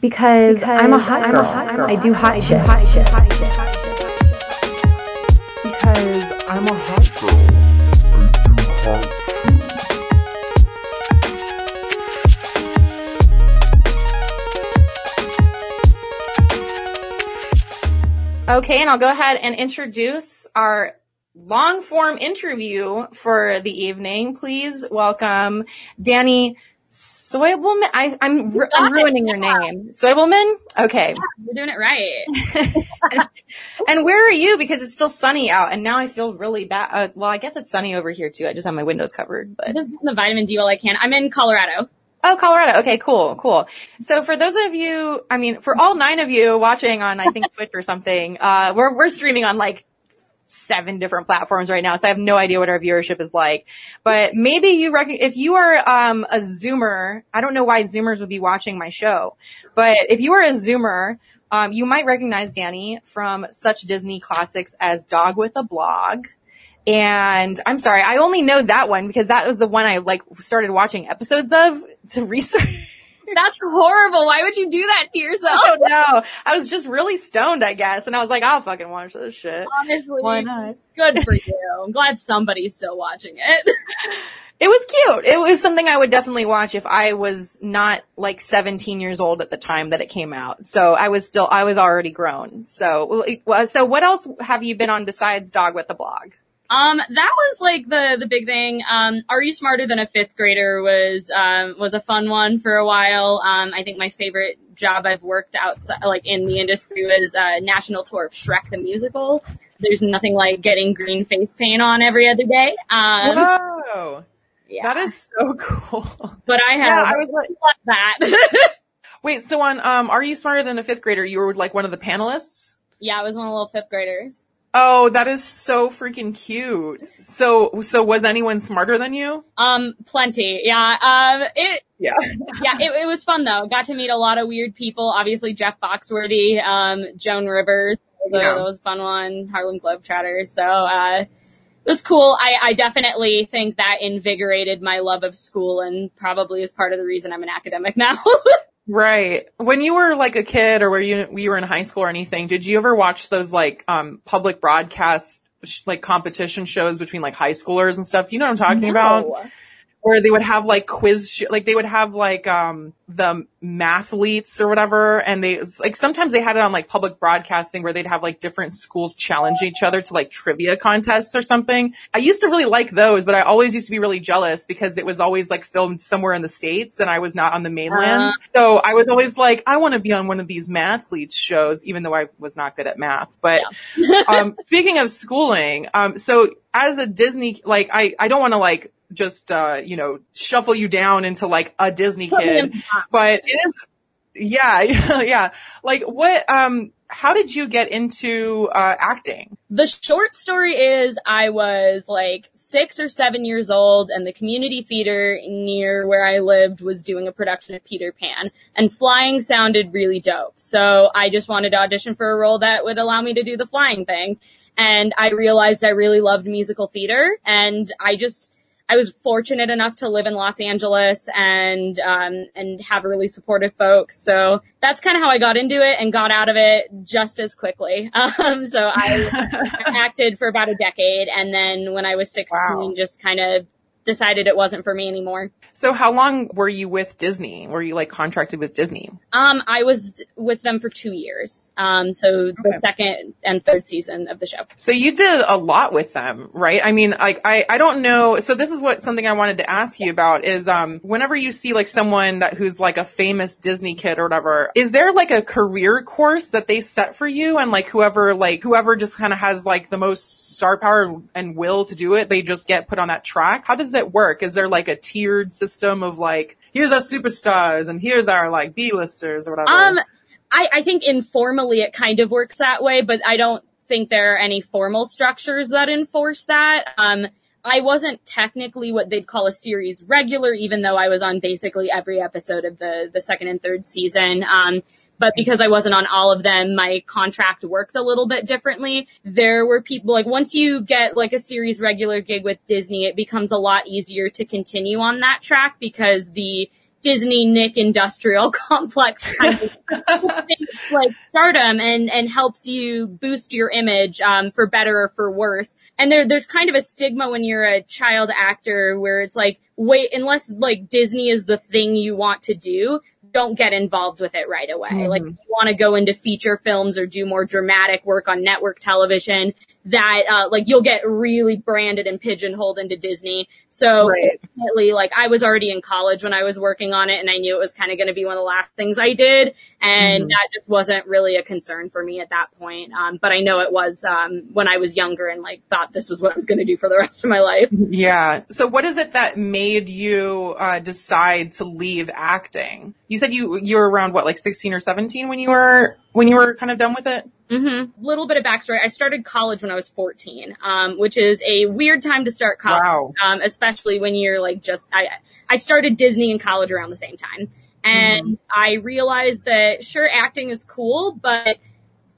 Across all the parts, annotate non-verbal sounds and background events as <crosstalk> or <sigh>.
Because, I'm a hot girl. I do hot shit. Because I'm a hot girl. Okay, and I'll go ahead and introduce our long form interview for the evening. Please welcome Dani Soibelman. I, I'm, ru- I'm ruining your name. Soibelman? Okay. You're doing it right. <laughs> <laughs> And where are you? Because it's still sunny out and now I feel really bad. Uh, well, I guess it's sunny over here too. I just have my windows covered, but. Just getting the vitamin D while I can. I'm in Colorado. Oh, Colorado. Okay, cool, cool. So for those of you, I mean, for all nine of you watching on, I think <laughs> Twitch or something, uh, we're, we're streaming on like seven different platforms right now. So I have no idea what our viewership is like, but maybe you reckon, if you are, um, a Zoomer, I don't know why Zoomers would be watching my show, but if you are a Zoomer, um, you might recognize Dani from such Disney classics as Dog with a Blog. And I'm sorry, I only know that one because that was the one I like started watching episodes of to research. That's horrible. Why would you do that to yourself? Oh, I don't know. I was just really stoned, I guess. And I was like, I'll fucking watch this shit. Honestly, Why not? good for you. I'm glad somebody's still watching it. <laughs> It was cute. It was something I would definitely watch if I was not like 17 years old at the time that it came out. So I was still, I was already grown. So, so what else have you been on besides Dog with the Blog? Um, that was like the the big thing. Um, Are You Smarter Than a Fifth Grader was um was a fun one for a while. Um, I think my favorite job I've worked outside, like in the industry, was uh, national tour of Shrek the Musical. There's nothing like getting green face paint on every other day. Um, Whoa. yeah, That is so <laughs> cool. but I Yeah, have I was like, <laughs> that. <laughs> wait, so on, um, Are You Smarter Than a Fifth Grader, you were like one of the panelists? yeah, I was one of the little fifth graders. Oh, that is so freaking cute. So, so was anyone smarter than you? Um, plenty. Yeah. Um, it, Yeah. <laughs> yeah, it, it was fun though. Got to meet a lot of weird people. Obviously, Jeff Foxworthy, um, Joan Rivers. Was, Yeah. that was a fun one. Harlem Globetrotters. So, uh, it was cool. I, I definitely think that invigorated my love of school and probably is part of the reason I'm an academic <laughs> now. Right. When you were like a kid or were you, you were in high school or anything, did you ever watch those like, um, public broadcast, sh- like competition shows between like high schoolers and stuff? Do you know what I'm talking about? Where they would have like quiz, sh- like they would have like, um, the mathletes or whatever. And they, like sometimes they had it on like public broadcasting where they'd have like different schools challenge each other to like trivia contests or something. I used to really like those, but I always used to be really jealous because it was always like filmed somewhere in the States and I was not on the mainland. Uh. so I was always like, I want to be on one of these mathletes shows, even though I was not good at math. But, <laughs> um, speaking of schooling, um, so as a Disney, like, I, I don't want to like just, uh, you know, shuffle you down into like a Disney Put me in kid, but it is, yeah, yeah, <laughs> yeah. Like what, um, how did you get into, uh, acting? The short story is I was like six or seven years old and the community theater near where I lived was doing a production of Peter Pan and flying sounded really dope. So I just wanted to audition for a role that would allow me to do the flying thing. And I realized I really loved musical theater and I just, I was fortunate enough to live in Los Angeles and um, and have really supportive folks. So that's kind of how I got into it and got out of it just as quickly. <laughs> Um, so I, I <laughs> acted for about a decade, and then when I was 16, Wow. just kind of decided it wasn't for me anymore. So how long were you with Disney? Were you like contracted with Disney? Um, I was with them for two years. Um, so the second and third season of the show. So you did a lot with them, right? I mean, like, I, I don't know. So this is what something I wanted to ask you about is, um, whenever you see like someone that who's like a famous Disney kid or whatever, is there like a career course that they set for you? And like whoever, like whoever just kind of has like the most star power and will to do it, they just get put on that track? How does it work? Is there like a tiered system of like, here's our superstars and here's our like B-listers or whatever? Um, I, I think informally it kind of works that way, but I don't think there are any formal structures that enforce that. Um, I wasn't technically what they'd call a series regular, even though I was on basically every episode of the, the second and third season. Um, but because I wasn't on all of them, my contract worked a little bit differently. There were people like once you get like a series regular gig with Disney, it becomes a lot easier to continue on that track because the Disney Nick industrial <laughs> complex kind of like stardom and, and helps you boost your image, um, for better or for worse. And there, there's kind of a stigma when you're a child actor where it's like, wait, unless like Disney is the thing you want to do, don't get involved with it right away. Mm-hmm. Like you want to go into feature films or do more dramatic work on network television, that uh, like you'll get really branded and pigeonholed into Disney. So right. like I was already in college when I was working on it and I knew it was kind of going to be one of the last things I did and mm-hmm. that just wasn't really a concern for me at that point. Um, but I know it was um, when I was younger and like thought this was what I was going to do for the rest of my life. Yeah. So what is it that made you uh, decide to leave acting? You said you you were around what like 16 or 17 when you were when you were kind of done with it? Mm-hmm. Little bit of backstory. I started college when I was 14, um, which is a weird time to start college. Wow. Um, especially when you're like just, I, I started Disney in college around the same time. And mm-hmm. I realized that sure, acting is cool, but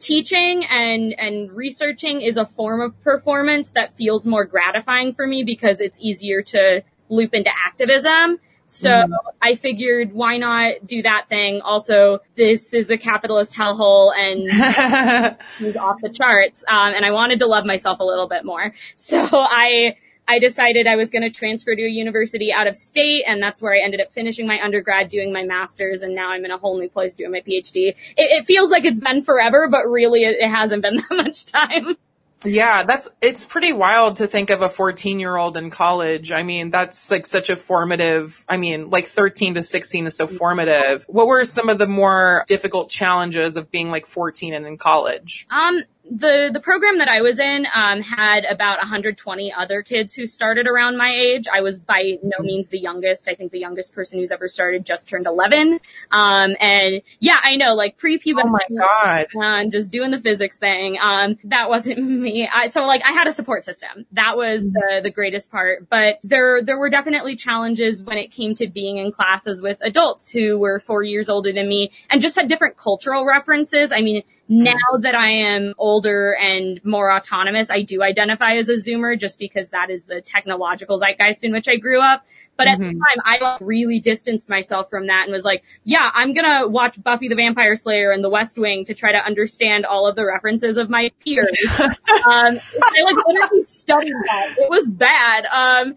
teaching and, and researching is a form of performance that feels more gratifying for me because it's easier to loop into activism. So mm-hmm. I figured why not do that thing? Also, this is a capitalist hellhole and <laughs> off the charts. Um, and I wanted to love myself a little bit more. <laughs> So I, I decided I was going to transfer to a university out of state, and that's where I ended up finishing my undergrad, doing my master's, and now I'm in a whole new place doing my PhD. It, it feels like it's been forever, but really it, it hasn't been <laughs> that much time. Yeah, that's, it's pretty wild to think of a 14 year old in college. I mean, that's like such a formative, I mean, like 13 to 16 is so formative. What were some of the more difficult challenges of being like 14 and in college? Um, the the program that I was in um, had about 120 other kids who started around my age. I was by no means the youngest. I think the youngest person who's ever started just turned 11. Um, and yeah, I know, like pre-puberty. Oh my god! And just doing the physics thing. Um, that wasn't <laughs> me. I, so like I had a support system. That was the the greatest part. But there there were definitely challenges when it came to being in classes with adults who were four years older than me and just had different cultural references. I mean now that I am older and more autonomous, I do identify as a Zoomer just because that is the technological zeitgeist in which I grew up. But at mm-hmm. the time, I like really distanced myself from that and was like, yeah, I'm gonna watch Buffy the Vampire Slayer and The West Wing to try to understand all of the references of my peers. <laughs> um, I like literally studied that. It was bad. Um,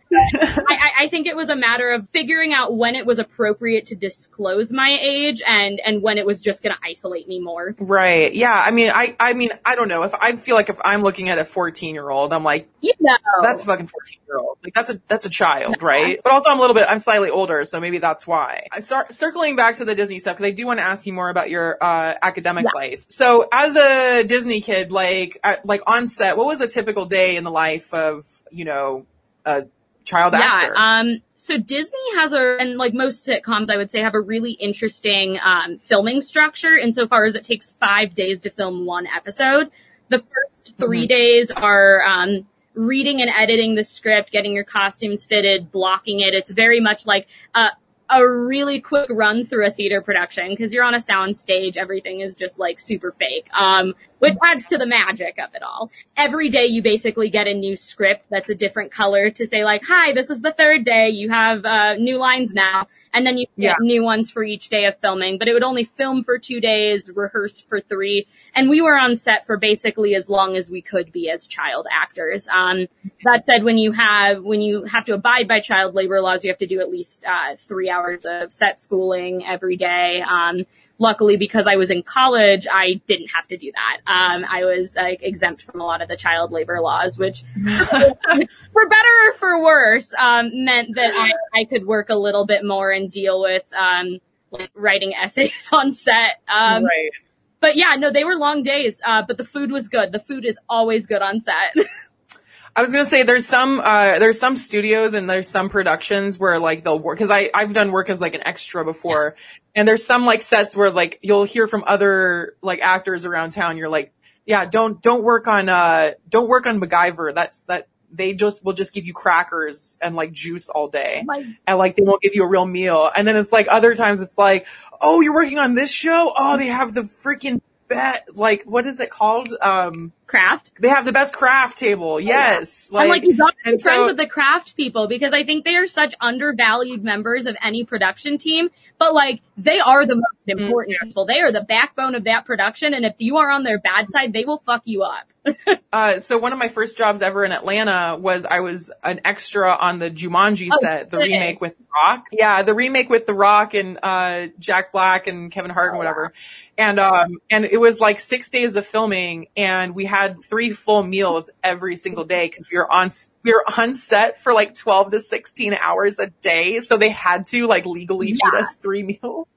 I, I think it was a matter of figuring out when it was appropriate to disclose my age and, and when it was just gonna isolate me more. Right. Yeah. I mean, I, I mean, I don't know if I feel like if I'm looking at a 14 year old, I'm like, you know, that's a fucking 14 year old. Like that's a, that's a child, right? But also I'm a little bit, I'm slightly older, so maybe that's why. I start circling back to the Disney stuff because I do want to ask you more about your uh, academic yeah. life. So, as a Disney kid, like at, like on set, what was a typical day in the life of you know a child yeah, actor? Um, so Disney has a, and like most sitcoms, I would say have a really interesting um, filming structure insofar as it takes five days to film one episode. The first 3 mm-hmm. days are um, reading and editing the script, getting your costumes fitted, blocking it. It's very much like a, a really quick run through a theater production because you're on a sound stage. Everything is just like super fake. Um, which adds to the magic of it all. Every day you basically get a new script that's a different color to say like, hi, this is the third day. You have, uh, new lines now. And then you get yeah. new ones for each day of filming, but it would only film for two days, rehearse for three. And we were on set for basically as long as we could be as child actors. Um, that said, when you have, when you have to abide by child labor laws, you have to do at least, uh, three hours of set schooling every day. Um, luckily because I was in college, I didn't have to do that. Um, I was like exempt from a lot of the child labor laws, which <laughs> for better or for worse, um, meant that I, I, could work a little bit more and deal with, um, like writing essays <laughs> on set. Um, right. But yeah, no, they were long days, uh, but the food was good. The food is always good on set. <laughs> I was gonna say there's some uh, there's some studios and there's some productions where like they'll work because I I've done work as like an extra before, yeah. and there's some like sets where like you'll hear from other like actors around town. You're like, yeah, don't don't work on uh don't work on MacGyver. That's that they just will just give you crackers and like juice all day, My- and like they won't give you a real meal. And then it's like other times it's like, oh, you're working on this show. Oh, they have the freaking bet like what is it called? Um craft. They have the best craft table. Yes. I'm like, you got to be friends so- with the craft people because I think they are such undervalued members of any production team. But like, they are the most important people. They are the backbone of that production. And if you are on their bad side, they will fuck you up. <laughs> Uh, so one of my first jobs ever in Atlanta was I was an extra on the Jumanji Oh, set, the remake with The Rock. Yeah, the remake with The Rock and uh, Jack Black and Kevin Hart and whatever. And um and it was like six days of filming, and we had three full meals every single day because we were on we were on set for like twelve to sixteen hours a day, so they had to like legally feed us three meals.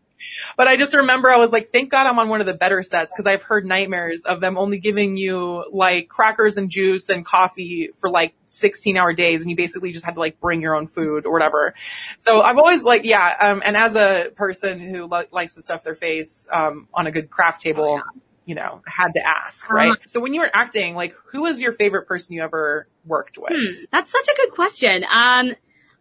But I just remember I was like, thank God I'm on one of the better sets because I've heard nightmares of them only giving you like crackers and juice and coffee for like 16 hour days and you basically just had to like bring your own food or whatever. So I've always like, yeah, um, and as a person who li- likes to stuff their face, um, on a good craft table, you know, had to ask, right? Uh-huh. So when you were acting, like who was your favorite person you ever worked with? Hmm, that's such a good question. Um,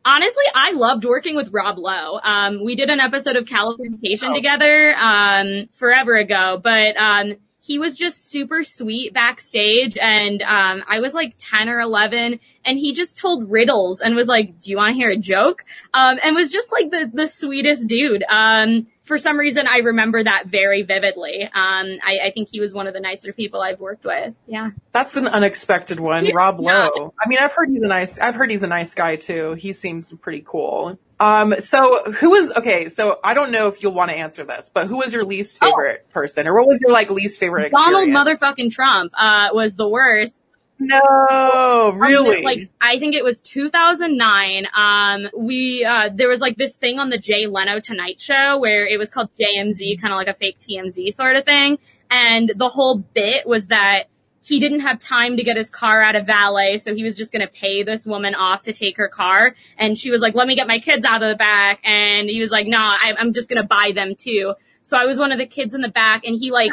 honestly, I loved working with Rob Lowe. Um, we did an episode of Californication Oh. together, um, forever ago, but, um, he was just super sweet backstage and, um, I was like 10 or 11 and he just told riddles and was like, do you want to hear a joke? Um, and was just like the, the sweetest dude. Um, for some reason, I remember that very vividly. Um, I, I think he was one of the nicer people I've worked with. Yeah. That's an unexpected one, Rob Yeah. Lowe. I mean, I've heard he's a nice. I've heard he's a nice guy too. He seems pretty cool. Um, so who was okay? So I don't know if you'll want to answer this, but who was your least Oh. favorite person, or what was your like least favorite Donald experience? motherfucking Trump, uh, was the worst. No, Um, really? Like, I think it was 2009. Um, we, uh, there was like this thing on the Jay Leno Tonight Show where it was called JMZ, kind of like a fake TMZ sort of thing. And the whole bit was that he didn't have time to get his car out of valet, so he was just gonna pay this woman off to take her car. And she was like, let me get my kids out of the back. And he was like, nah, I- I'm just gonna buy them too. So I was one of the kids in the back and he like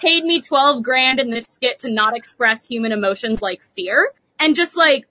paid me 12 grand in this skit to not express human emotions like fear. And just like,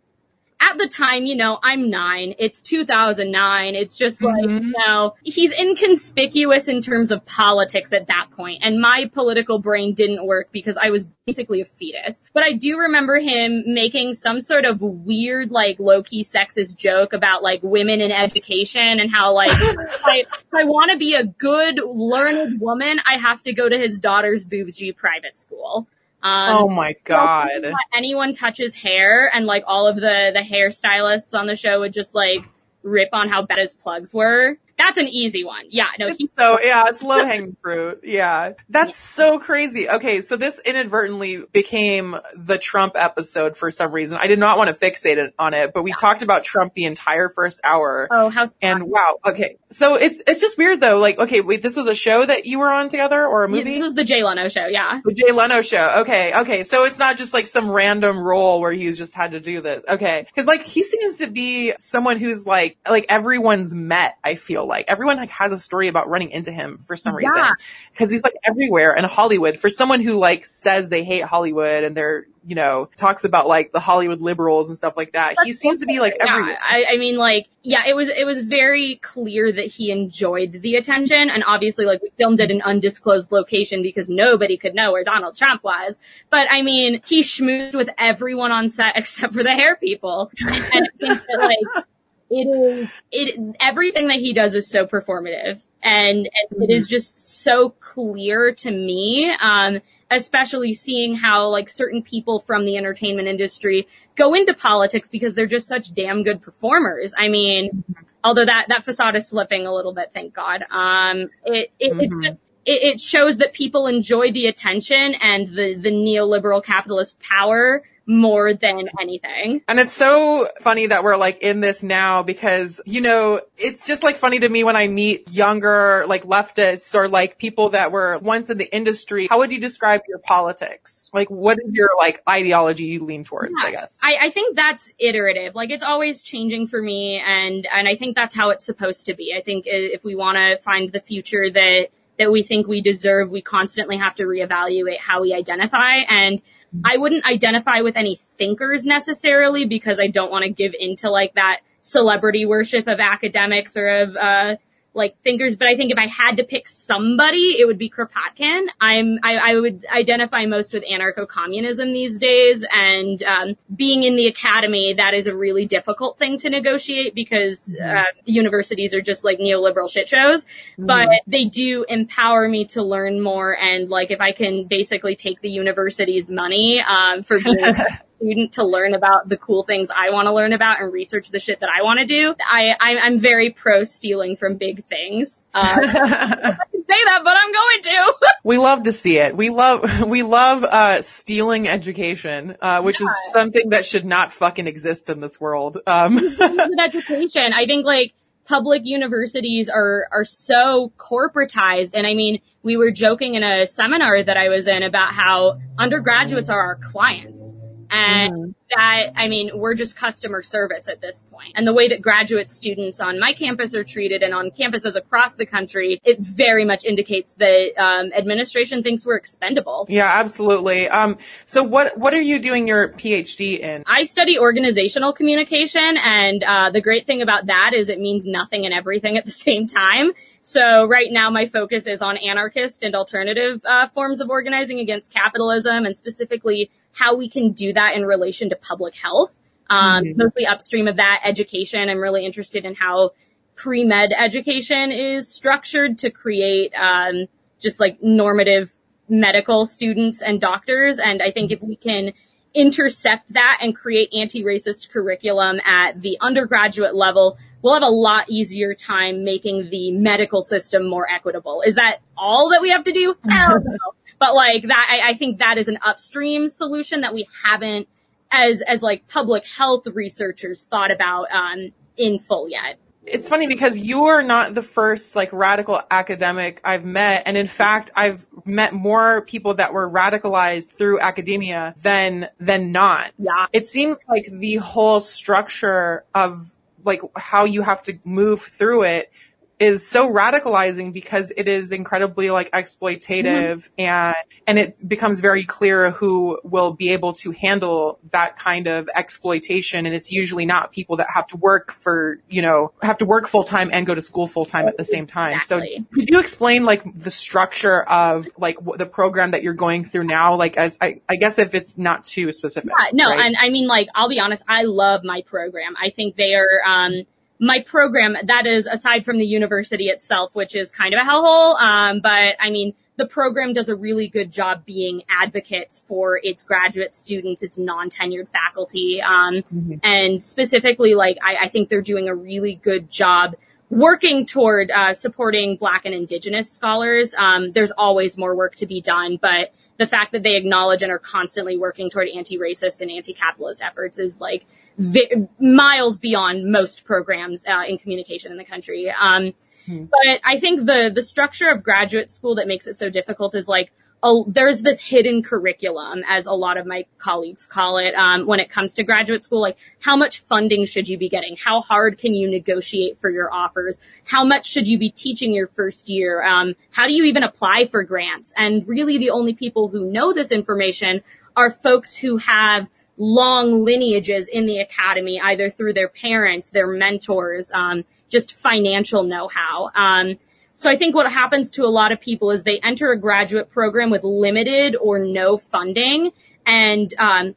at the time, you know, I'm nine. It's 2009. It's just like, Mhm. you know, he's inconspicuous in terms of politics at that point. And my political brain didn't work because I was basically a fetus. But I do remember him making some sort of weird, like, low-key sexist joke about, like, women in education and how, like, <laughs> if I, if I want to be a good, learned woman, I have to go to his daughter's bougie private school. Um, oh my god. don't anyone touches hair and like all of the the hairstylists on the show would just like rip on how bad his plugs were. That's an easy one. Yeah, no, he so yeah, it's low hanging <laughs> fruit. Yeah, that's so crazy. Okay, so this inadvertently became the Trump episode for some reason. I did not want to fixate it on it, but we talked about Trump the entire first hour. Oh, how And wow, okay, so it's it's just weird though. Like, okay, wait, this was a show that you were on together or a movie? This was the Jay Leno show. Yeah. The Jay Leno show. Okay, okay. So it's not just like some random role where he's just had to do this. Okay. Cause like he seems to be someone who's like, like everyone's met, I feel like. Everyone like has a story about running into him for some reason. Yeah. Cause he's like everywhere in Hollywood. For someone who like says they hate Hollywood and they're, you know, talks about like the Hollywood liberals and stuff like that. he seems to be like Yeah, everywhere. I, I mean, like, yeah, it was it was very clear that he enjoyed the attention, and obviously, like, we filmed at an undisclosed location because nobody could know where Donald Trump was. But I mean, he schmoozed with everyone on set <laughs> except for the hair people, and I think that like it is it everything that he does is so performative, and, and it is just so clear to me. Um, especially seeing how like certain people from the entertainment industry go into politics because they're just such damn good performers. I mean, although that, that facade is slipping a little bit, thank God. Um, it, it, Mhm. it just, it, it shows that people enjoy the attention and the, the neoliberal capitalist power more than anything. And it's so funny that we're like in this now because, you know, it's just like funny to me when I meet younger, like leftists or like people that were once in the industry. How would you describe your politics? Like, what is your like ideology you lean towards, I guess? I, I think that's iterative. Like it's always changing for me, and and I think that's how it's supposed to be. I think if we want to find the future that that we think we deserve, we constantly have to reevaluate how we identify. And I wouldn't identify with any thinkers necessarily because I don't want to give into like that celebrity worship of academics or of uh like thinkers, but I think if I had to pick somebody, it would be Kropotkin. I'm, I, I would identify most with anarcho-communism these days and, um, being in the academy, that is a really difficult thing to negotiate because, mm-hmm. uh, universities are just like neoliberal shit shows, mm-hmm. but they do empower me to learn more. And like, if I can basically take the university's money, um, for <laughs> being student to learn about the cool things I want to learn about and research the shit that I want to do. I, I am very pro stealing from big things. Uh, <laughs> I can say that, but I'm going to. <laughs> we love to see it. We love we love uh, stealing education, uh, which yeah. is something that should not fucking exist in this world. Um. <laughs> education, I think like public universities are are so corporatized and I mean we were joking in a seminar that I was in about how undergraduates are our clients and mm-hmm. that, I mean, we're just customer service at this point. And the way that graduate students on my campus are treated and on campuses across the country, it very much indicates that um, administration thinks we're expendable. Yeah, absolutely. Um, so what what are you doing your PhD in? I study organizational communication, and uh, the great thing about that is it means nothing and everything at the <laughs> same time. So right now my focus is on anarchist and alternative uh, forms of organizing against capitalism, and specifically how we can do that in relation to public health. Um, mm-hmm. mostly upstream of that education. I'm really interested in how pre-med education is structured to create, um, just like normative medical students and doctors. And I think if we can intercept that and create anti-racist curriculum at the undergraduate level, we'll have a lot easier time making the medical system more equitable. Is that all that we have to do? <laughs> Hell no. But like that, I, I think that is an upstream solution that we haven't, as as like public health researchers, thought about um, in full yet it's funny because you're not the first like radical academic I've met. And in fact, I've met more people that were radicalized through academia than, than not. Yeah. It seems like the whole structure of like how you have to move through it is so radicalizing because it is incredibly like exploitative mm-hmm. and and it becomes very clear who will be able to handle that kind of exploitation and it's usually not people that have to work for you know have to work full time and go to school full time at the same time exactly. so could you explain like the structure of like the program that you're going through now like as I, I guess if it's not too specific yeah, no right? and I mean like I'll be honest I love my program I think they are um my program, that is aside from the university itself, which is kind of a hellhole. Um, but I mean, the program does a really good job being advocates for its graduate students, its non-tenured faculty. Um, mm-hmm. and specifically, like, I, I, think they're doing a really good job working toward, uh, supporting black and indigenous scholars. Um, there's always more work to be done, but the fact that they acknowledge and are constantly working toward anti-racist and anti-capitalist efforts is like vi- miles beyond most programs uh, in communication in the country. Um, hmm. But I think the the structure of graduate school that makes it so difficult is like oh, there's this hidden curriculum, as a lot of my colleagues call it, um, when it comes to graduate school. Like, how much funding should you be getting? How hard can you negotiate for your offers? How much should you be teaching your first year? Um, how do you even apply for grants? And really, the only people who know this information are folks who have long lineages in the academy, either through their parents, their mentors, um, just financial know-how. Um, so I think what happens to a lot of people is they enter a graduate program with limited or no funding and um,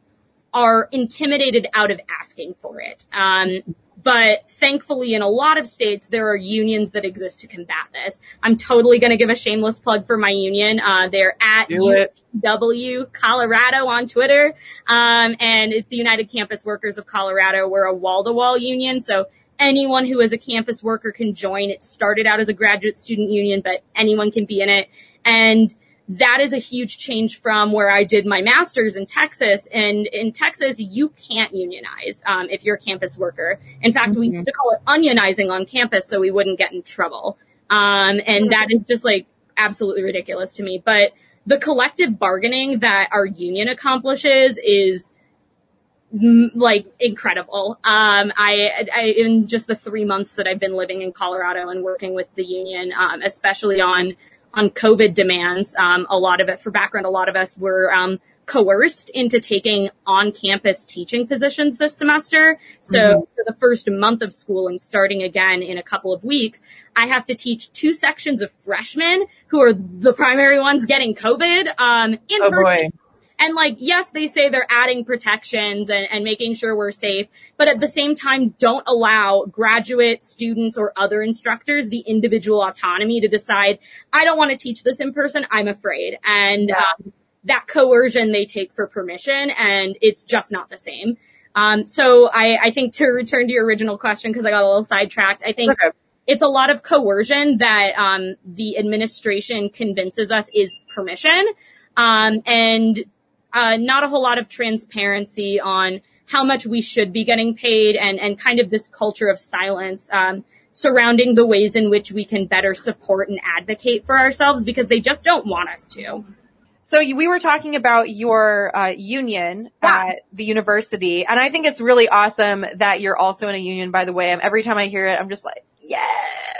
are intimidated out of asking for it. Um, but thankfully, in a lot of states, there are unions that exist to combat this. I'm totally going to give a shameless plug for my union. Uh, they're at UCW Colorado on Twitter. Um, and it's the United Campus Workers of Colorado. We're a wall to wall union. So anyone who is a campus worker can join. It started out as a graduate student union, but anyone can be in it. And that is a huge change from where I did my master's in Texas. And in Texas, you can't unionize um, if you're a campus worker. In fact, mm-hmm. we used to call it unionizing on campus so we wouldn't get in trouble. Um, and that is just like absolutely ridiculous to me. But the collective bargaining that our union accomplishes is like incredible. Um, I, I, in just the three months that I've been living in Colorado and working with the union, um, especially on, on COVID demands, um, a lot of it for background, a lot of us were, um, coerced into taking on campus teaching positions this semester. So mm-hmm. for the first month of school and starting again in a couple of weeks, I have to teach two sections of freshmen who are the primary ones getting COVID. Um, in oh boy. And like, yes, they say they're adding protections and, and making sure we're safe, but at the same time, don't allow graduate students or other instructors the individual autonomy to decide, I don't want to teach this in person. I'm afraid. And, yeah. um, that coercion they take for permission and it's just not the same. Um, so I, I think to return to your original question, because I got a little sidetracked, I think okay. it's a lot of coercion that um, the administration convinces us is permission, um, and uh, not a whole lot of transparency on how much we should be getting paid and, and kind of this culture of silence um, surrounding the ways in which we can better support and advocate for ourselves because they just don't want us to. So we were talking about your uh, union yeah. at the university, and I think it's really awesome that you're also in a union. By the way, every time I hear it, I'm just like, yeah,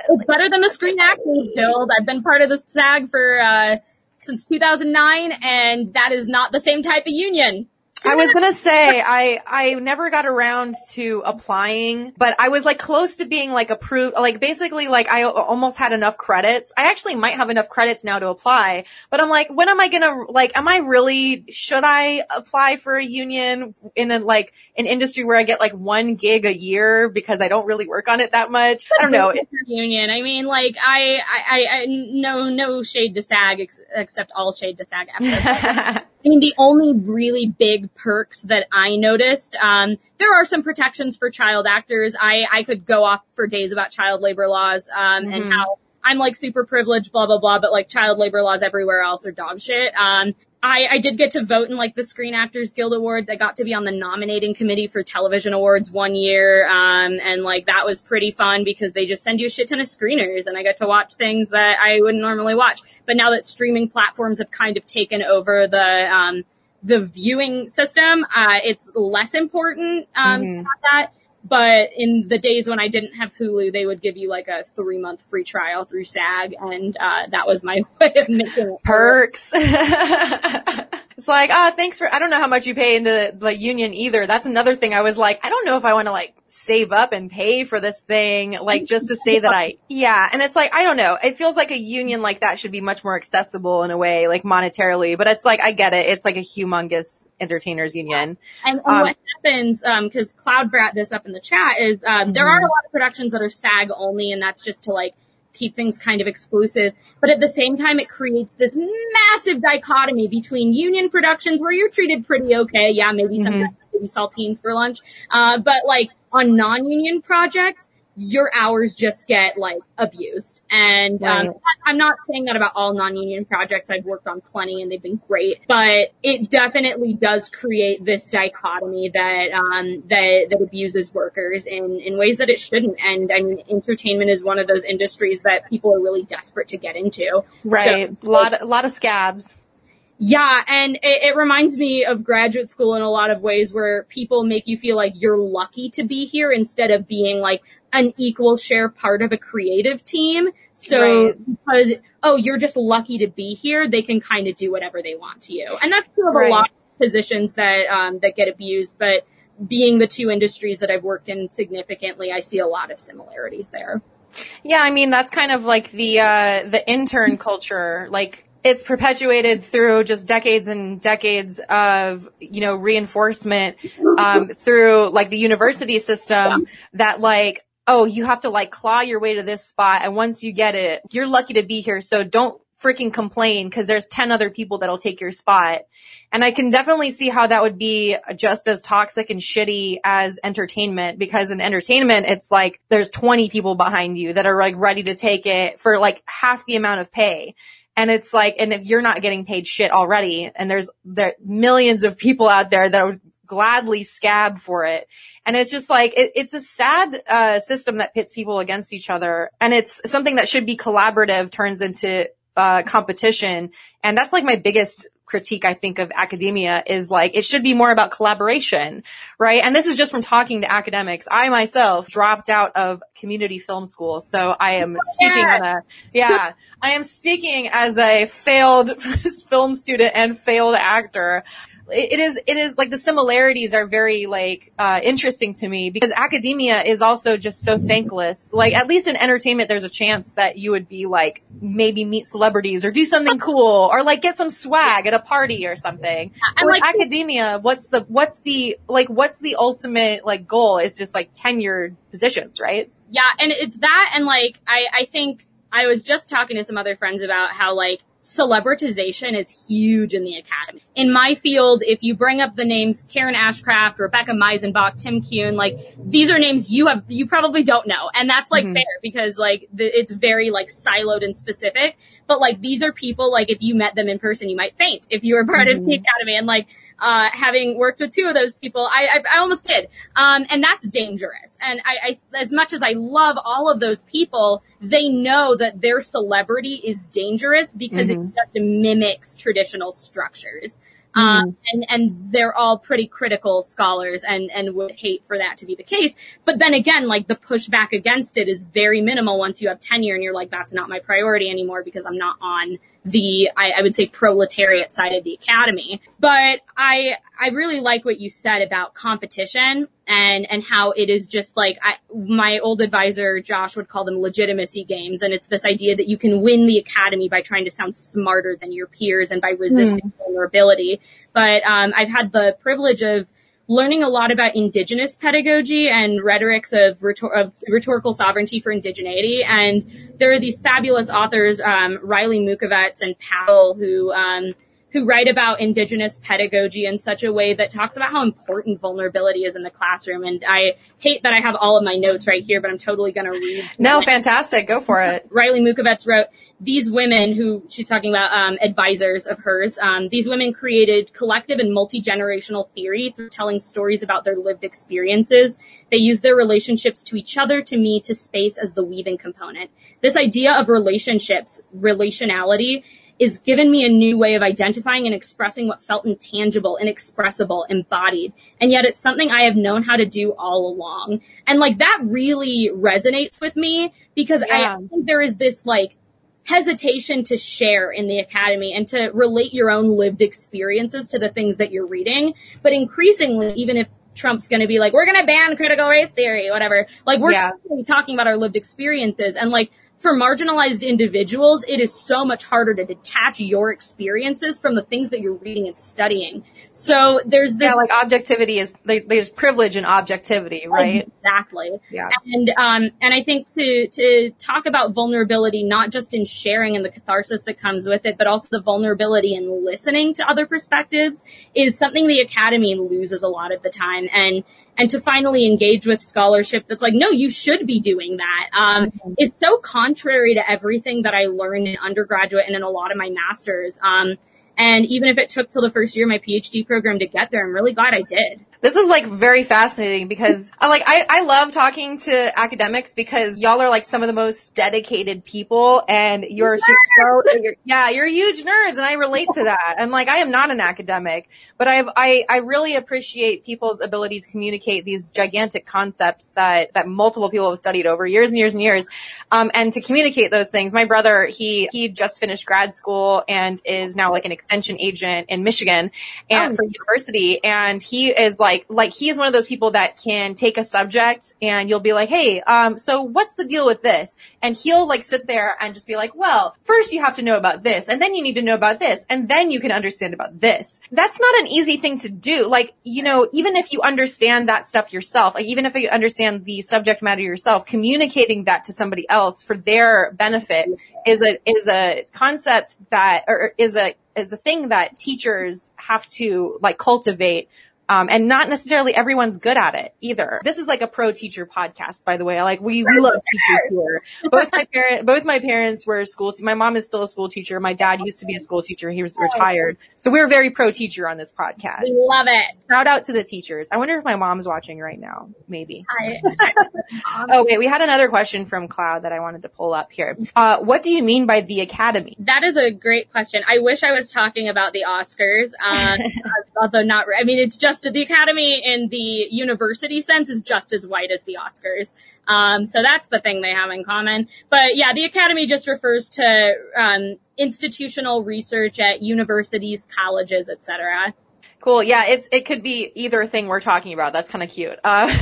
it's better than the Screen Actors Guild. I've been part of the SAG for uh, since 2009, and that is not the same type of union. I was gonna say I I never got around to applying, but I was like close to being like approved. Like basically, like I almost had enough credits. I actually might have enough credits now to apply, but I'm like, when am I gonna like? Am I really? Should I apply for a union in a like an industry where I get like one gig a year because I don't really work on it that much? I don't know. Union. I mean, like I I I, no no shade to SAG ex- except all shade to SAG after. <laughs> I mean, the only really big perks that I noticed, um, there are some protections for child actors. I, I could go off for days about child labor laws, um, mm-hmm. and how I'm like super privileged, blah, blah, blah, but like child labor laws everywhere else are dog shit. Um, I, I did get to vote in like the Screen Actors Guild Awards. I got to be on the nominating committee for television awards one year. Um, and like that was pretty fun because they just send you a shit ton of screeners and I got to watch things that I wouldn't normally watch. But now that streaming platforms have kind of taken over the, um, the viewing system, uh, it's less important, um, mm-hmm. that. But in the days when I didn't have Hulu, they would give you like a three month free trial through SAG, and uh, that was my <laughs> way of making it perks. <laughs> it's like, ah, oh, thanks for. I don't know how much you pay into the union either. That's another thing. I was like, I don't know if I want to like save up and pay for this thing, like just to say that I, <laughs> yeah. And it's like, I don't know. It feels like a union like that should be much more accessible in a way, like monetarily, but it's like, I get it. It's like a humongous entertainers union. And, um, what happens, um, cause Cloud brought this up in the chat is, um, mm-hmm. there are a lot of productions that are SAG only and that's just to like, keep things kind of exclusive. But at the same time, it creates this massive dichotomy between union productions where you're treated pretty okay. Yeah, maybe mm-hmm. sometimes you saltines for lunch. Uh, but like on non-union projects, your hours just get like abused. And um, right. I'm not saying that about all non-union projects. I've worked on plenty and they've been great, but it definitely does create this dichotomy that um, that that abuses workers in in ways that it shouldn't. And I mean, entertainment is one of those industries that people are really desperate to get into. Right, so, a lot a lot of scabs. Yeah, and it, it, reminds me of graduate school in a lot of ways where people make you feel like you're lucky to be here instead of being like an equal share part of a creative team. So right. because oh, you're just lucky to be here, they can kind of do whatever they want to you, and that's true of right. a lot of positions that um, that get abused. But being the two industries that I've worked in significantly, I see a lot of similarities there. Yeah, I mean that's kind of like the uh, the intern culture, like it's perpetuated through just decades and decades of, you know, reinforcement, um, through like the university system that like, oh, you have to like claw your way to this spot. And once you get it, you're lucky to be here. So don't freaking complain because there's 10 other people that'll take your spot. And I can definitely see how that would be just as toxic and shitty as entertainment because in entertainment, it's like there's 20 people behind you that are like ready to take it for like half the amount of pay. And it's like, and if you're not getting paid shit already, and there's there millions of people out there that would gladly scab for it. And it's just like, it, it's a sad, uh, system that pits people against each other. And it's something that should be collaborative turns into, uh, competition. And that's like my biggest critique I think of academia is like it should be more about collaboration, right? And this is just from talking to academics. I myself dropped out of community film school, so I am speaking on a yeah, I am speaking as a failed <laughs> film student and failed actor it is, it is like the similarities are very like, uh, interesting to me because academia is also just so thankless. Like at least in entertainment, there's a chance that you would be like, maybe meet celebrities or do something cool or like get some swag at a party or something. And like academia, what's the, what's the, like, what's the ultimate like goal? Is just like tenured positions, right? Yeah. And it's that. And like, I, I think I was just talking to some other friends about how like celebritization is huge in the academy. In my field, if you bring up the names Karen Ashcraft, Rebecca Meisenbach, Tim Kuhn, like these are names you have, you probably don't know. And that's like mm-hmm. fair because like the, it's very like siloed and specific. But like these are people like if you met them in person, you might faint if you were part mm-hmm. of the mm-hmm. academy. And like uh, having worked with two of those people, I, I, I almost did. Um, and that's dangerous. And I, I, as much as I love all of those people, they know that their celebrity is dangerous because mm-hmm. it just mimics traditional structures. Um, and, and they're all pretty critical scholars and, and would hate for that to be the case. But then again, like the pushback against it is very minimal once you have tenure and you're like, that's not my priority anymore because I'm not on the, I, I, would say proletariat side of the academy. But I, I really like what you said about competition and, and how it is just like, I, my old advisor, Josh, would call them legitimacy games. And it's this idea that you can win the academy by trying to sound smarter than your peers and by resisting mm. vulnerability. But, um, I've had the privilege of, learning a lot about indigenous pedagogy and rhetorics of, rhetor- of rhetorical sovereignty for indigeneity. And there are these fabulous authors, um, Riley Mukavetz and Powell, who, um, who write about indigenous pedagogy in such a way that talks about how important vulnerability is in the classroom. And I hate that I have all of my notes right here, but I'm totally going to read. No, fantastic. Go for it. Riley Mukavetz wrote, these women who she's talking about, um, advisors of hers, um, these women created collective and multi-generational theory through telling stories about their lived experiences. They use their relationships to each other, to me, to space as the weaving component. This idea of relationships, relationality, is given me a new way of identifying and expressing what felt intangible, inexpressible, embodied. And yet it's something I have known how to do all along. And like that really resonates with me because yeah. I think there is this like hesitation to share in the academy and to relate your own lived experiences to the things that you're reading. But increasingly, even if Trump's going to be like, we're going to ban critical race theory, whatever. Like we're yeah. talking about our lived experiences and like for marginalized individuals, it is so much harder to detach your experiences from the things that you're reading and studying. So there's this. Yeah, like objectivity is, there's privilege and objectivity, right? Exactly. Yeah. And, um, and I think to, to talk about vulnerability, not just in sharing and the catharsis that comes with it, but also the vulnerability in listening to other perspectives is something the academy loses a lot of the time. And and to finally engage with scholarship that's like, no, you should be doing that, um, mm-hmm. is so contrary to everything that I learned in undergraduate and in a lot of my masters. Um, and even if it took till the first year of my PhD program to get there, I'm really glad I did. This is like very fascinating because I like I, I love talking to academics because y'all are like some of the most dedicated people and you're just so you're, yeah, you're huge nerds and I relate to that. And like I am not an academic, but I have I, I really appreciate people's ability to communicate these gigantic concepts that that multiple people have studied over years and years and years. Um and to communicate those things. My brother, he he just finished grad school and is now like an extension agent in Michigan and oh. for university and he is like like, like he is one of those people that can take a subject and you'll be like, Hey, um, so what's the deal with this? And he'll like sit there and just be like, well, first you have to know about this and then you need to know about this and then you can understand about this. That's not an easy thing to do. Like, you know, even if you understand that stuff yourself, like even if you understand the subject matter yourself, communicating that to somebody else for their benefit is a, is a concept that, or is a, is a thing that teachers have to like cultivate um, and not necessarily everyone's good at it either. This is like a pro teacher podcast, by the way. Like we, we love teachers here. Both my parents, both my parents were school. My mom is still a school teacher. My dad used to be a school teacher. He was retired. So we're very pro teacher on this podcast. We love it. Shout out to the teachers. I wonder if my mom's watching right now. Maybe. <laughs> oh wait, we had another question from Cloud that I wanted to pull up here. Uh, what do you mean by the Academy? That is a great question. I wish I was talking about the Oscars, uh, <laughs> although not. I mean, it's just just the Academy in the university sense is just as white as the Oscars. Um, so that's the thing they have in common. But yeah, the Academy just refers to um, institutional research at universities, colleges, etc. Cool. Yeah, it's it could be either thing we're talking about. That's kind of cute. Uh,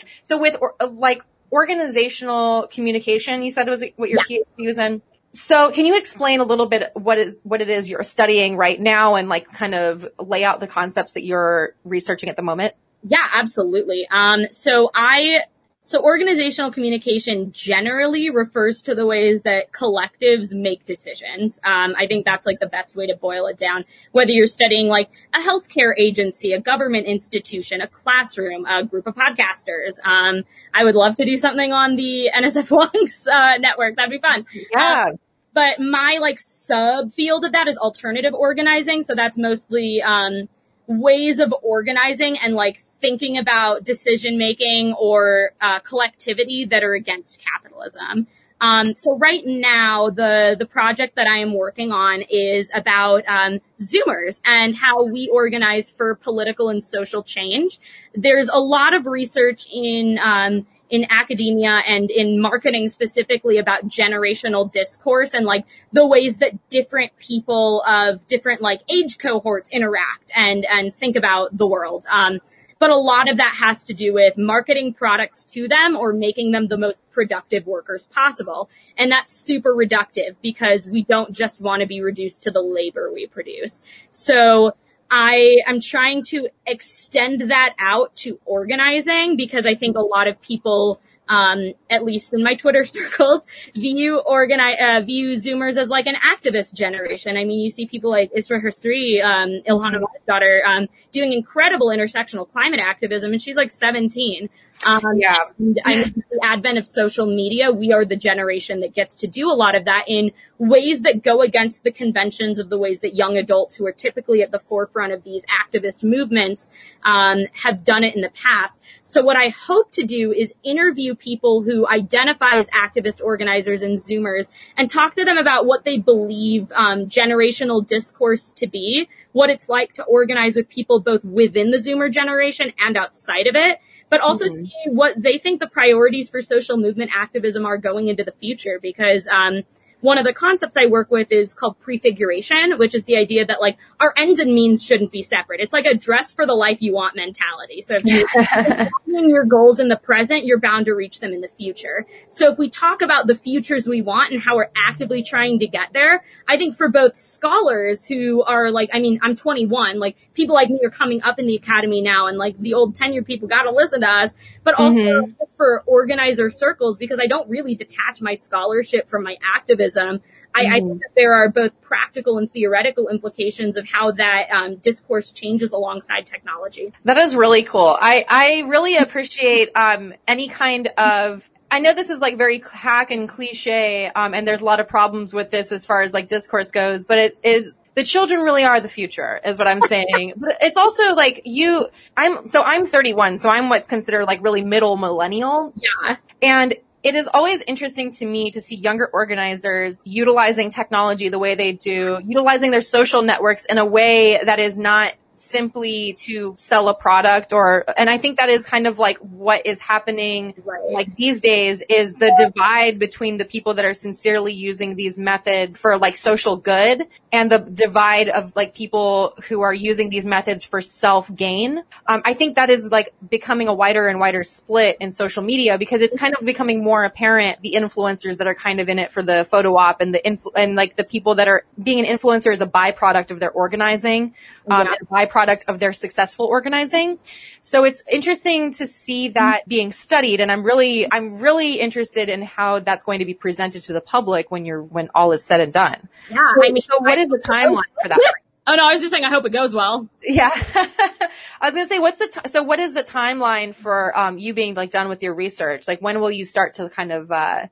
<laughs> so with or, like organizational communication, you said was what your yeah. PhD was in. So can you explain a little bit what is what it is you're studying right now and like kind of lay out the concepts that you're researching at the moment? Yeah, absolutely. Um, so I so organizational communication generally refers to the ways that collectives make decisions. Um, I think that's like the best way to boil it down. Whether you're studying like a healthcare agency, a government institution, a classroom, a group of podcasters. Um, I would love to do something on the <laughs> NSF Wonks uh, network. That'd be fun. Yeah. Uh, but my like subfield of that is alternative organizing. So that's mostly, um, ways of organizing and like thinking about decision making or uh, collectivity that are against capitalism. Um, so right now, the the project that I am working on is about um, Zoomers and how we organize for political and social change. There's a lot of research in um, in academia and in marketing specifically about generational discourse and like the ways that different people of different like age cohorts interact and and think about the world. Um, but a lot of that has to do with marketing products to them or making them the most productive workers possible. And that's super reductive because we don't just want to be reduced to the labor we produce. So I am trying to extend that out to organizing because I think a lot of people, um, at least in my Twitter <laughs> circles, view organize, uh, view Zoomers as like an activist generation. I mean, you see people like Isra Hirsi, um, Ilhan Omar's daughter, um, doing incredible intersectional climate activism, and she's like 17. Um, yeah. And I mean, the advent of social media, we are the generation that gets to do a lot of that in ways that go against the conventions of the ways that young adults who are typically at the forefront of these activist movements um, have done it in the past. So what I hope to do is interview people who identify as activist organizers and Zoomers and talk to them about what they believe um, generational discourse to be, what it's like to organize with people both within the Zoomer generation and outside of it but also mm-hmm. see what they think the priorities for social movement activism are going into the future because um, one of the concepts I work with is called prefiguration, which is the idea that like our ends and means shouldn't be separate. It's like a dress for the life you want mentality. So if you're <laughs> your goals in the present, you're bound to reach them in the future. So if we talk about the futures we want and how we're actively trying to get there, I think for both scholars who are like, I mean, I'm 21, like people like me are coming up in the academy now and like the old tenured people got to listen to us, but also mm-hmm. for organizer circles because I don't really detach my scholarship from my activism activism, I, mm. I, think that there are both practical and theoretical implications of how that um, discourse changes alongside technology. That is really cool. I, I really appreciate um, any kind of I know this is like very hack and cliche, um, and there's a lot of problems with this as far as like discourse goes, but it is the children really are the future is what I'm saying. but it's also like you, I'm, so I'm 31, so I'm what's considered like really middle millennial. Yeah. And it is always interesting to me to see younger organizers utilizing technology the way they do, utilizing their social networks in a way that is not simply to sell a product or and I think that is kind of like what is happening right. like these days is the divide between the people that are sincerely using these methods for like social good and the divide of like people who are using these methods for self gain. Um, I think that is like becoming a wider and wider split in social media because it's kind of becoming more apparent the influencers that are kind of in it for the photo op and the influ- and like the people that are being an influencer is a byproduct of their organizing um, yeah byproduct of their successful organizing. So it's interesting to see that being studied. And I'm really, I'm really interested in how that's going to be presented to the public when you're, when all is said and done. Yeah. So, I mean, so what I, is the timeline for that? <laughs> Oh no, I was just saying I hope it goes well. Yeah. <laughs> I was gonna say, what's the, t- so what is the timeline for, um, you being like done with your research? Like when will you start to kind of, uh,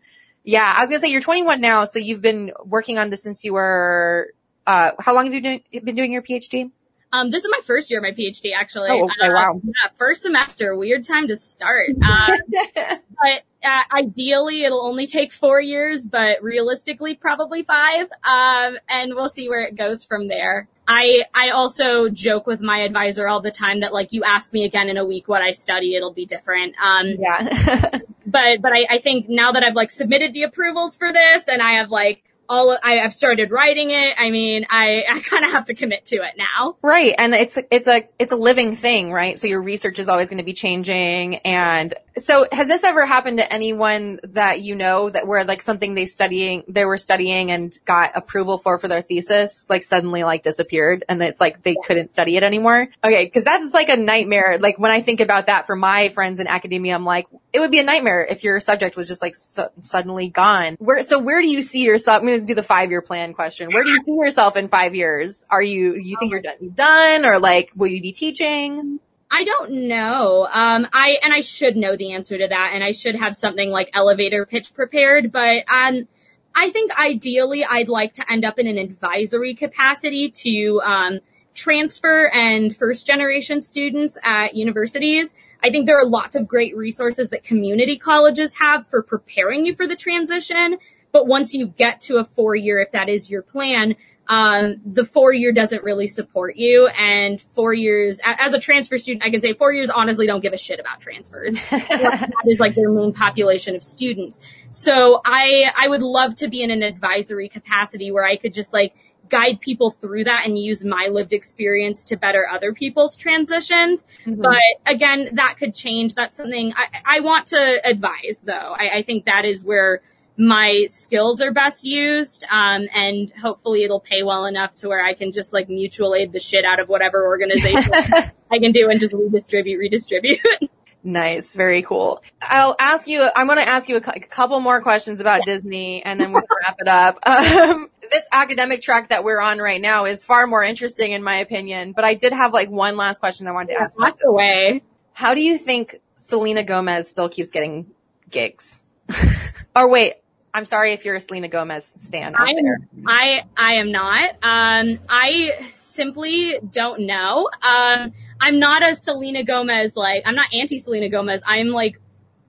yeah, I was gonna say you're 21 now, so you've been working on this since you were, uh, how long have you doing, been doing your PhD? Um, this is my first year of my PhD, actually. Oh, okay, uh, wow. Yeah, first semester, weird time to start. Uh, <laughs> but uh, ideally, it'll only take four years, but realistically, probably five. Um, and we'll see where it goes from there. I I also joke with my advisor all the time that like you ask me again in a week what I study, it'll be different. Um, yeah. <laughs> but but I, I think now that I've like submitted the approvals for this and I have like all I, have started writing it. I mean, I, <laughs> I kind of have to commit to it now. Right. And it's, it's a, it's a living thing, right? So your research is always going to be changing. And so has this ever happened to anyone that you know that where like something they studying, they were studying and got approval for, for their thesis, like suddenly like disappeared and it's like they couldn't study it anymore? Okay. Cause that's like a nightmare. Like when I think about that for my friends in academia, I'm like, it would be a nightmare if your subject was just like so, suddenly gone. Where, so where do you see yourself? I'm going to do the five year plan question. Where do you see yourself in five years? Are you, you think um, you're done, done or like, will you be teaching? I don't know. Um, I, and I should know the answer to that and I should have something like elevator pitch prepared, but, um, I think ideally I'd like to end up in an advisory capacity to, um, transfer and first generation students at universities. I think there are lots of great resources that community colleges have for preparing you for the transition. But once you get to a four year, if that is your plan, um, the four year doesn't really support you. And four years, as a transfer student, I can say four years honestly don't give a shit about transfers. <laughs> that is like their main population of students. So I, I would love to be in an advisory capacity where I could just like guide people through that and use my lived experience to better other people's transitions. Mm-hmm. But again, that could change. That's something I, I want to advise though. I, I think that is where my skills are best used. Um, and hopefully it'll pay well enough to where I can just like mutual aid the shit out of whatever organization <laughs> I can do and just redistribute, redistribute. Nice. Very cool. I'll ask you, I'm going to ask you a, a, couple more questions about yeah. Disney and then we'll wrap it up. <laughs> Um, this academic track that we're on right now is far more interesting in my opinion, but I did have like one last question I wanted to ask. Ask away. How do you think Selena Gomez still keeps getting gigs? <laughs> or wait, I'm sorry if you're a Selena Gomez stan there. I I am not. Um, I simply don't know. Um, I'm not a Selena Gomez like I'm not anti Selena Gomez. I'm like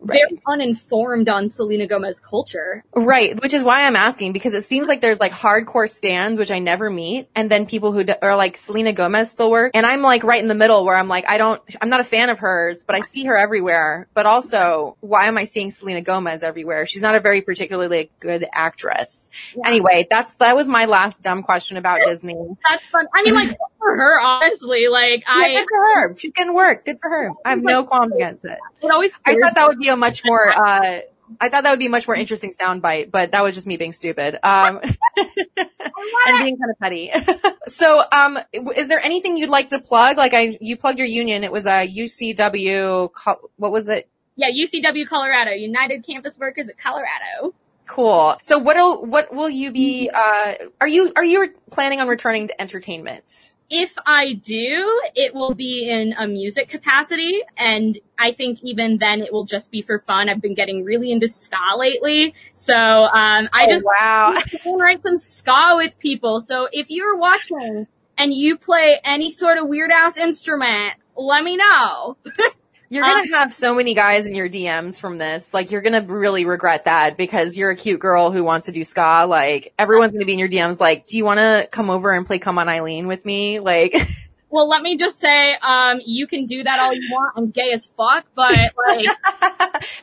Right. very uninformed on Selena Gomez culture. Right, which is why I'm asking because it seems like there's like hardcore stands which I never meet, and then people who are like Selena Gomez still work, and I'm like right in the middle where I'm like I don't, I'm not a fan of hers, but I see her everywhere. But also, why am I seeing Selena Gomez everywhere? She's not a very particularly good actress. Yeah. Anyway, that's that was my last dumb question about Disney. That's fun. I mean, like <laughs> for her, honestly. Like yeah, I, good for her. She's getting work. Good for her. I have no qualms against it. It always. I thought that would be a much more. uh I thought that would be a much more interesting soundbite, but that was just me being stupid. Um, <laughs> and being kind of petty. <laughs> so, um, is there anything you'd like to plug? Like I, you plugged your union. It was a UCW, what was it? Yeah, UCW Colorado, United Campus Workers of Colorado. Cool. So what'll, what will you be, uh, are you, are you planning on returning to entertainment? If I do, it will be in a music capacity. And I think even then it will just be for fun. I've been getting really into ska lately. So, um, I oh, just wow. <laughs> write some ska with people. So if you're watching and you play any sort of weird ass instrument, let me know. <laughs> You're gonna um, have so many guys in your DMs from this. Like, you're gonna really regret that because you're a cute girl who wants to do ska. Like, everyone's gonna be in your DMs like, do you want to come over and play Come On Eileen with me? Like, <laughs> well, let me just say, um, you can do that all you want. I'm gay as fuck, but like, <laughs>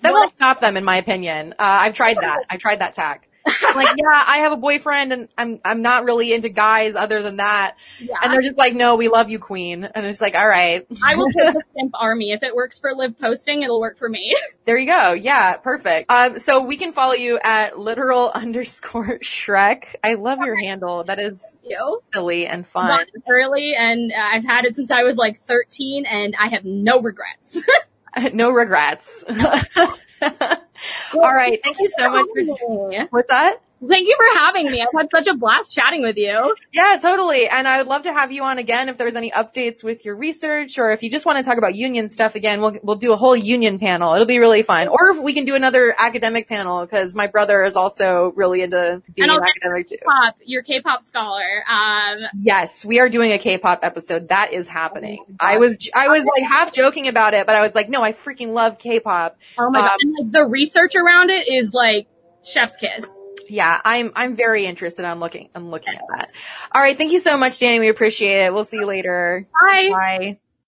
that won't stop them, in my opinion. Uh, I've tried that. I tried that tack like, yeah, I have a boyfriend and I'm, I'm not really into guys other than that. Yeah. And they're just like, no, we love you, queen. And it's like, all right. I will <laughs> put the simp army. If it works for live posting, it'll work for me. <laughs> There you go. Yeah, perfect. Um, so we can follow you at literal <laughs> underscore Shrek. I love your handle. That is silly and fun. Early and I've had it since I was like 13 and I have no regrets. no regrets. <laughs> All right. Thank you so much for, what's that? Thank you for having me. I've had such a blast chatting with you. Yeah, totally. And I would love to have you on again if there's any updates with your research or if you just want to talk about union stuff again, we'll, we'll do a whole union panel. It'll be really fun. Or if we can do another academic panel because my brother is also really into being an academic too. K-pop, your K-pop scholar. Um, yes, we are doing a K-pop episode. That is happening. Oh I was, I was like half joking about it, but I was like, no, I freaking love K-pop. Oh my um, god. And, like, the research around it is like chef's kiss yeah, I'm I'm very interested. I'm looking I'm looking at that. All right, thank you so much, Dani. We appreciate it. We'll see you later. Bye. Bye.